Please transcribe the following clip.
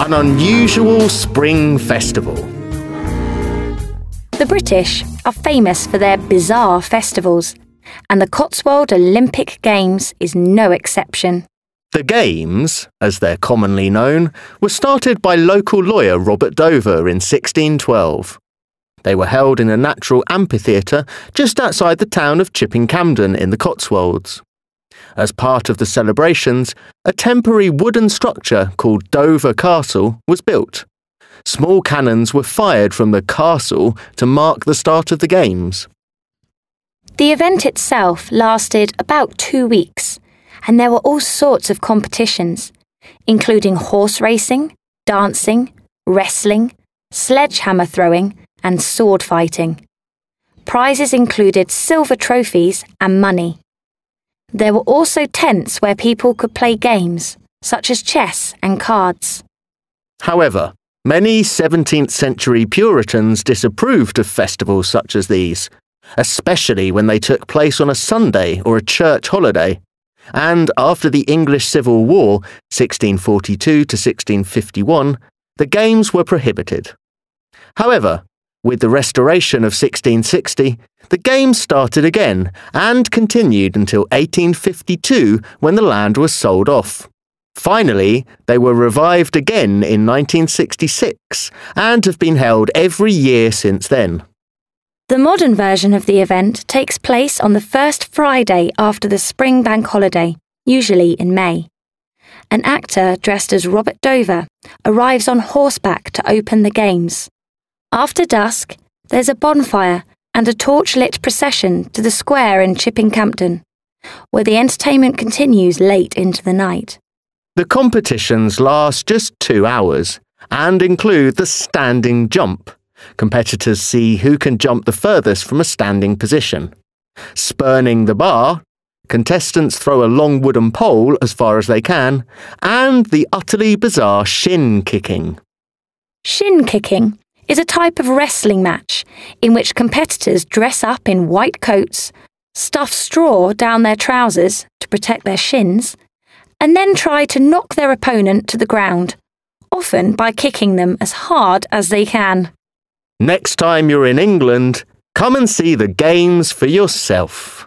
an unusual spring festival. The British are famous for their bizarre festivals, and the Cotswold Olympic Games is no exception. The Games, as they're commonly known, were started by local lawyer Robert Dover in 1612. They were held in a natural amphitheatre just outside the town of Chipping Campden in the Cotswolds. As part of the celebrations, a temporary wooden structure called Dover Castle was built. Small cannons were fired from the castle to mark the start of the Games. The event itself lasted about two weeks, and there were all sorts of competitions, including horse racing, dancing, wrestling, sledgehammer throwing, and sword fighting. Prizes included silver trophies and money. There were also tents where people could play games, such as chess and cards. However, many 17th century Puritans disapproved of festivals such as these, especially when they took place on a Sunday or a church holiday. And after the English Civil War, 1642 to 1651, the games were prohibited. However, with the restoration of 1660, the games started again and continued until 1852 when the land was sold off. Finally, they were revived again in 1966 and have been held every year since then. The modern version of the event takes place on the first Friday after the spring bank holiday, usually in May. An actor dressed as Robert Dover arrives on horseback to open the games. After dusk, there's a bonfire and a torch-lit procession to the square in Chipping Campden, where the entertainment continues late into the night. The competitions last just two hours and include the standing jump. Competitors see who can jump the furthest from a standing position. Spurning the bar, contestants throw a long wooden pole as far as they can, and the utterly bizarre shin kicking. Shin kicking is a type of wrestling match in which competitors dress up in white coats, stuff straw down their trousers to protect their shins, and then try to knock their opponent to the ground, often by kicking them as hard as they can. Next time you're in England, come and see the games for yourself.